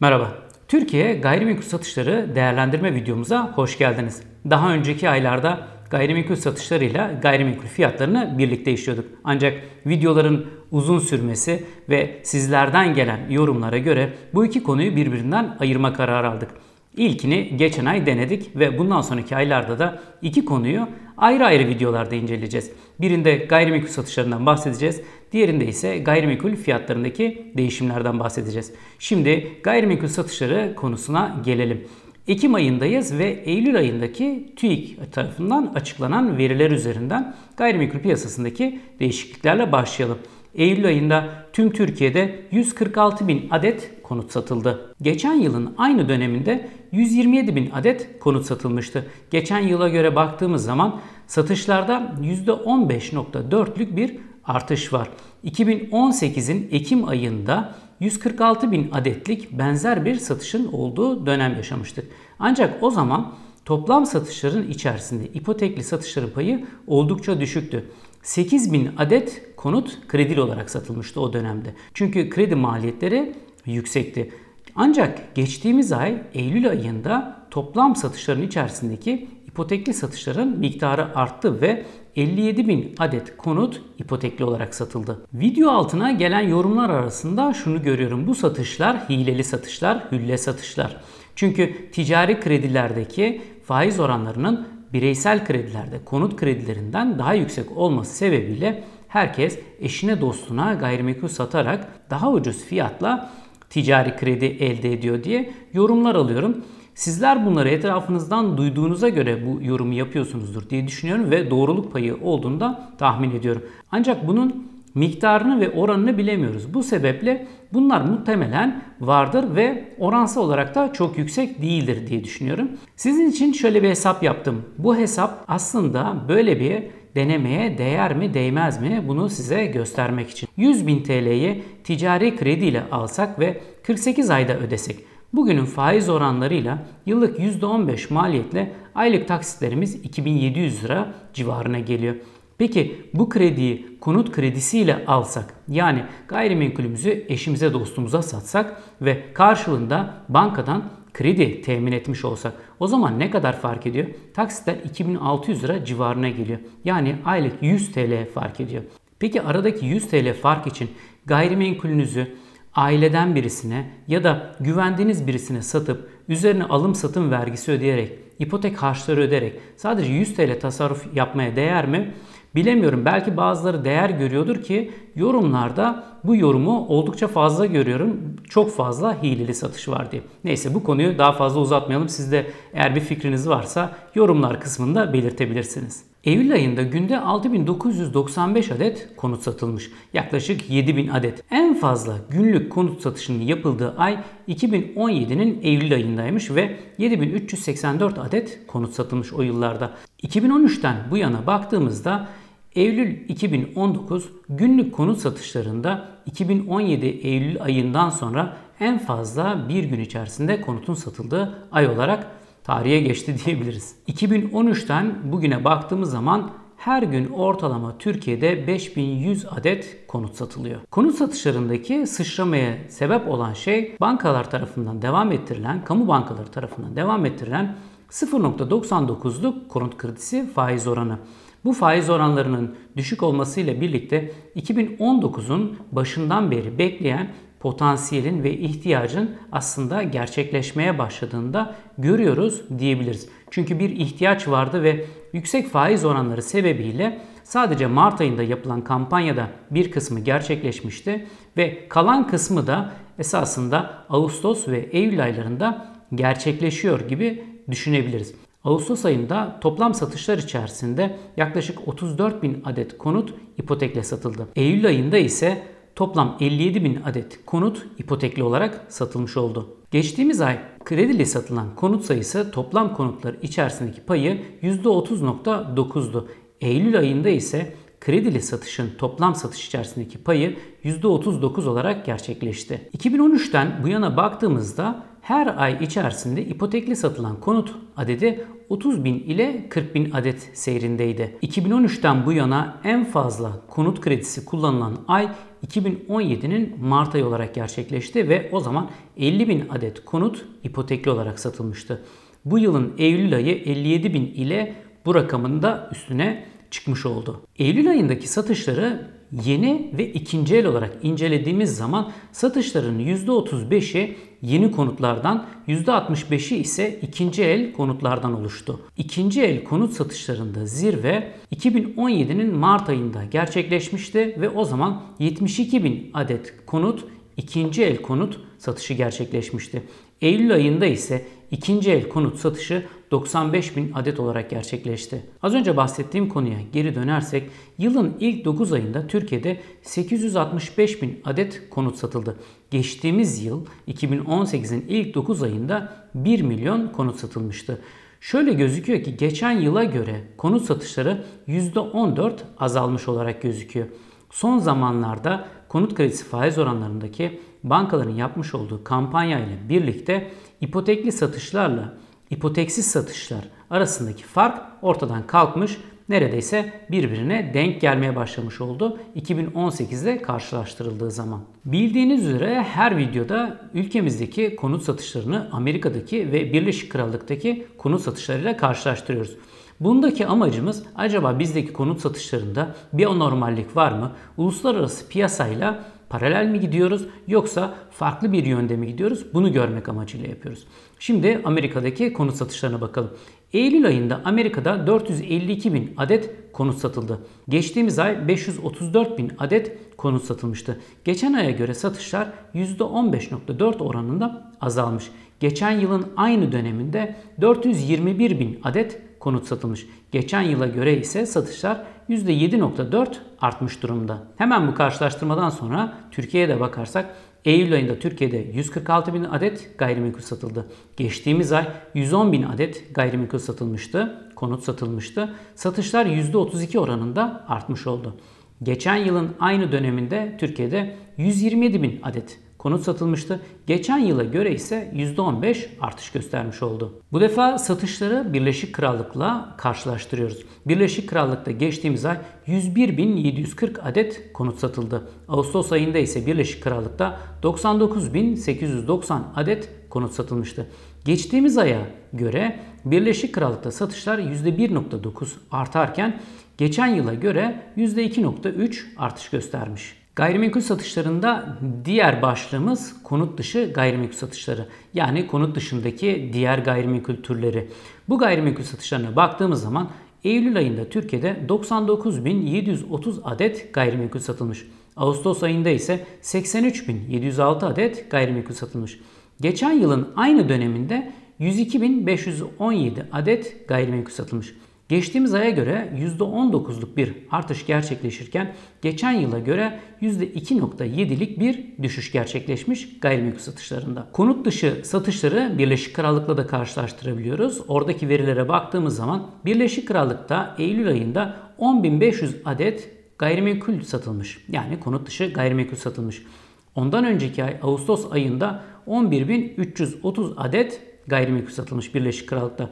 Merhaba. Türkiye gayrimenkul satışları değerlendirme videomuza hoş geldiniz. Daha önceki aylarda gayrimenkul satışlarıyla gayrimenkul fiyatlarını birlikte işliyorduk. Ancak videoların uzun sürmesi ve sizlerden gelen yorumlara göre bu iki konuyu birbirinden ayırma kararı aldık. İlkini geçen ay denedik ve bundan sonraki aylarda da iki konuyu ayrı ayrı videolarda inceleyeceğiz. Birinde gayrimenkul satışlarından bahsedeceğiz. Diğerinde ise gayrimenkul fiyatlarındaki değişimlerden bahsedeceğiz. Şimdi gayrimenkul satışları konusuna gelelim. Ekim ayındayız ve Eylül ayındaki TÜİK tarafından açıklanan veriler üzerinden gayrimenkul piyasasındaki değişikliklerle başlayalım. Eylül ayında tüm Türkiye'de 146 bin adet konut satıldı. Geçen yılın aynı döneminde 127 bin adet konut satılmıştı. Geçen yıla göre baktığımız zaman satışlarda %15.4'lük bir artış var. 2018'in Ekim ayında 146 bin adetlik benzer bir satışın olduğu dönem yaşamıştık. Ancak o zaman toplam satışların içerisinde ipotekli satışların payı oldukça düşüktü. 8 bin adet konut kredili olarak satılmıştı o dönemde. Çünkü kredi maliyetleri yüksekti. Ancak geçtiğimiz ay Eylül ayında toplam satışların içerisindeki ipotekli satışların miktarı arttı ve 57 bin adet konut ipotekli olarak satıldı. Video altına gelen yorumlar arasında şunu görüyorum. Bu satışlar hileli satışlar, hülle satışlar. Çünkü ticari kredilerdeki faiz oranlarının bireysel kredilerde, konut kredilerinden daha yüksek olması sebebiyle herkes eşine dostuna gayrimenkul satarak daha ucuz fiyatla ticari kredi elde ediyor diye yorumlar alıyorum. Sizler bunları etrafınızdan duyduğunuza göre bu yorumu yapıyorsunuzdur diye düşünüyorum ve doğruluk payı olduğunu da tahmin ediyorum. Ancak bunun miktarını ve oranını bilemiyoruz. Bu sebeple bunlar muhtemelen vardır ve oransal olarak da çok yüksek değildir diye düşünüyorum. Sizin için şöyle bir hesap yaptım. Bu hesap aslında böyle bir denemeye değer mi değmez mi bunu size göstermek için. 100 bin TL'yi ticari krediyle alsak ve 48 ayda ödesek Bugünün faiz oranlarıyla yıllık %15 maliyetle aylık taksitlerimiz 2700 lira civarına geliyor. Peki bu krediyi konut kredisiyle alsak yani gayrimenkulümüzü eşimize dostumuza satsak ve karşılığında bankadan kredi temin etmiş olsak o zaman ne kadar fark ediyor? Taksitler 2600 lira civarına geliyor. Yani aylık 100 TL fark ediyor. Peki aradaki 100 TL fark için gayrimenkulünüzü aileden birisine ya da güvendiğiniz birisine satıp üzerine alım satım vergisi ödeyerek, ipotek harçları ödeyerek sadece 100 TL tasarruf yapmaya değer mi? Bilemiyorum. Belki bazıları değer görüyordur ki yorumlarda bu yorumu oldukça fazla görüyorum. Çok fazla hileli satış var diye. Neyse bu konuyu daha fazla uzatmayalım. Siz de eğer bir fikriniz varsa yorumlar kısmında belirtebilirsiniz. Eylül ayında günde 6995 adet konut satılmış. Yaklaşık 7000 adet. En fazla günlük konut satışının yapıldığı ay 2017'nin Eylül ayındaymış ve 7384 adet konut satılmış o yıllarda. 2013'ten bu yana baktığımızda Eylül 2019 günlük konut satışlarında 2017 Eylül ayından sonra en fazla bir gün içerisinde konutun satıldığı ay olarak tarihe geçti diyebiliriz. 2013'ten bugüne baktığımız zaman her gün ortalama Türkiye'de 5100 adet konut satılıyor. Konut satışlarındaki sıçramaya sebep olan şey bankalar tarafından devam ettirilen, kamu bankaları tarafından devam ettirilen 0.99'luk konut kredisi faiz oranı. Bu faiz oranlarının düşük olmasıyla birlikte 2019'un başından beri bekleyen potansiyelin ve ihtiyacın aslında gerçekleşmeye başladığında görüyoruz diyebiliriz. Çünkü bir ihtiyaç vardı ve yüksek faiz oranları sebebiyle sadece Mart ayında yapılan kampanyada bir kısmı gerçekleşmişti ve kalan kısmı da esasında Ağustos ve Eylül aylarında gerçekleşiyor gibi düşünebiliriz. Ağustos ayında toplam satışlar içerisinde yaklaşık 34 bin adet konut ipotekle satıldı. Eylül ayında ise toplam 57 bin adet konut ipotekli olarak satılmış oldu. Geçtiğimiz ay kredili satılan konut sayısı toplam konutlar içerisindeki payı %30.9'du. Eylül ayında ise kredili satışın toplam satış içerisindeki payı %39 olarak gerçekleşti. 2013'ten bu yana baktığımızda her ay içerisinde ipotekli satılan konut adedi 30 bin ile 40 bin adet seyrindeydi. 2013'ten bu yana en fazla konut kredisi kullanılan ay 2017'nin Mart ayı olarak gerçekleşti ve o zaman 50 bin adet konut ipotekli olarak satılmıştı. Bu yılın Eylül ayı 57 bin ile bu rakamın da üstüne çıkmış oldu. Eylül ayındaki satışları yeni ve ikinci el olarak incelediğimiz zaman satışların %35'i yeni konutlardan, %65'i ise ikinci el konutlardan oluştu. İkinci el konut satışlarında zirve 2017'nin Mart ayında gerçekleşmişti ve o zaman 72 bin adet konut ikinci el konut satışı gerçekleşmişti. Eylül ayında ise ikinci el konut satışı 95 bin adet olarak gerçekleşti. Az önce bahsettiğim konuya geri dönersek yılın ilk 9 ayında Türkiye'de 865 bin adet konut satıldı. Geçtiğimiz yıl 2018'in ilk 9 ayında 1 milyon konut satılmıştı. Şöyle gözüküyor ki geçen yıla göre konut satışları %14 azalmış olarak gözüküyor. Son zamanlarda konut kredisi faiz oranlarındaki bankaların yapmış olduğu kampanya ile birlikte ipotekli satışlarla ipoteksiz satışlar arasındaki fark ortadan kalkmış, neredeyse birbirine denk gelmeye başlamış oldu 2018'de karşılaştırıldığı zaman. Bildiğiniz üzere her videoda ülkemizdeki konut satışlarını Amerika'daki ve Birleşik Krallık'taki konut satışlarıyla karşılaştırıyoruz. Bundaki amacımız acaba bizdeki konut satışlarında bir anormallik var mı? Uluslararası piyasayla paralel mi gidiyoruz yoksa farklı bir yönde mi gidiyoruz? Bunu görmek amacıyla yapıyoruz. Şimdi Amerika'daki konut satışlarına bakalım. Eylül ayında Amerika'da 452 bin adet konut satıldı. Geçtiğimiz ay 534 bin adet konut satılmıştı. Geçen aya göre satışlar %15.4 oranında azalmış. Geçen yılın aynı döneminde 421 bin adet konut satılmış. Geçen yıla göre ise satışlar %7.4 artmış durumda. Hemen bu karşılaştırmadan sonra Türkiye'ye de bakarsak Eylül ayında Türkiye'de 146 bin adet gayrimenkul satıldı. Geçtiğimiz ay 110 bin adet gayrimenkul satılmıştı, konut satılmıştı. Satışlar %32 oranında artmış oldu. Geçen yılın aynı döneminde Türkiye'de 127 bin adet konut satılmıştı. Geçen yıla göre ise %15 artış göstermiş oldu. Bu defa satışları Birleşik Krallık'la karşılaştırıyoruz. Birleşik Krallık'ta geçtiğimiz ay 101.740 adet konut satıldı. Ağustos ayında ise Birleşik Krallık'ta 99.890 adet konut satılmıştı. Geçtiğimiz aya göre Birleşik Krallık'ta satışlar %1.9 artarken geçen yıla göre %2.3 artış göstermiş. Gayrimenkul satışlarında diğer başlığımız konut dışı gayrimenkul satışları. Yani konut dışındaki diğer gayrimenkul türleri. Bu gayrimenkul satışlarına baktığımız zaman Eylül ayında Türkiye'de 99.730 adet gayrimenkul satılmış. Ağustos ayında ise 83.706 adet gayrimenkul satılmış. Geçen yılın aynı döneminde 102.517 adet gayrimenkul satılmış. Geçtiğimiz aya göre %19'luk bir artış gerçekleşirken geçen yıla göre %2.7'lik bir düşüş gerçekleşmiş gayrimenkul satışlarında. Konut dışı satışları Birleşik Krallık'la da karşılaştırabiliyoruz. Oradaki verilere baktığımız zaman Birleşik Krallık'ta Eylül ayında 10.500 adet gayrimenkul satılmış. Yani konut dışı gayrimenkul satılmış. Ondan önceki ay Ağustos ayında 11.330 adet gayrimenkul satılmış Birleşik Krallık'ta.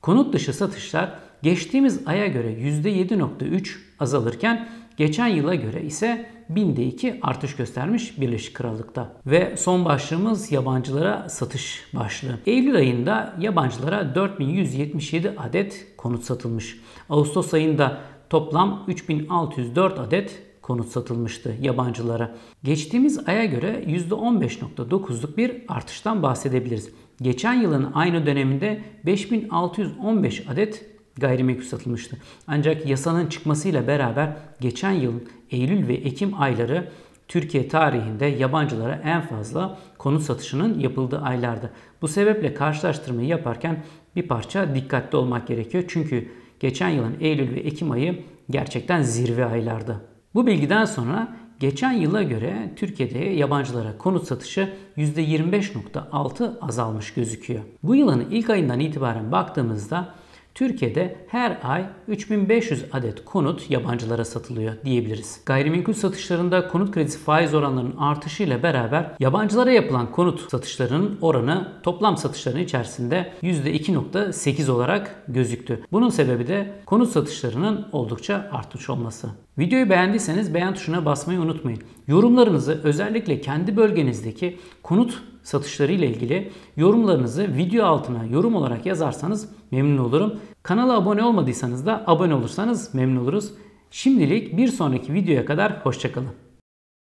Konut dışı satışlar geçtiğimiz aya göre %7.3 azalırken geçen yıla göre ise binde 2 artış göstermiş Birleşik Krallık'ta. Ve son başlığımız yabancılara satış başlığı. Eylül ayında yabancılara 4177 adet konut satılmış. Ağustos ayında toplam 3604 adet konut satılmıştı yabancılara. Geçtiğimiz aya göre %15.9'luk bir artıştan bahsedebiliriz. Geçen yılın aynı döneminde 5615 adet gayrimenkul satılmıştı. Ancak yasanın çıkmasıyla beraber geçen yıl Eylül ve Ekim ayları Türkiye tarihinde yabancılara en fazla konut satışının yapıldığı aylardı. Bu sebeple karşılaştırmayı yaparken bir parça dikkatli olmak gerekiyor. Çünkü geçen yılın Eylül ve Ekim ayı gerçekten zirve aylardı. Bu bilgiden sonra geçen yıla göre Türkiye'de yabancılara konut satışı %25.6 azalmış gözüküyor. Bu yılın ilk ayından itibaren baktığımızda Türkiye'de her ay 3500 adet konut yabancılara satılıyor diyebiliriz. Gayrimenkul satışlarında konut kredisi faiz oranlarının artışıyla beraber yabancılara yapılan konut satışlarının oranı toplam satışların içerisinde %2.8 olarak gözüktü. Bunun sebebi de konut satışlarının oldukça artmış olması. Videoyu beğendiyseniz beğen tuşuna basmayı unutmayın. Yorumlarınızı özellikle kendi bölgenizdeki konut satışları ile ilgili yorumlarınızı video altına yorum olarak yazarsanız memnun olurum. Kanala abone olmadıysanız da abone olursanız memnun oluruz. Şimdilik bir sonraki videoya kadar hoşçakalın.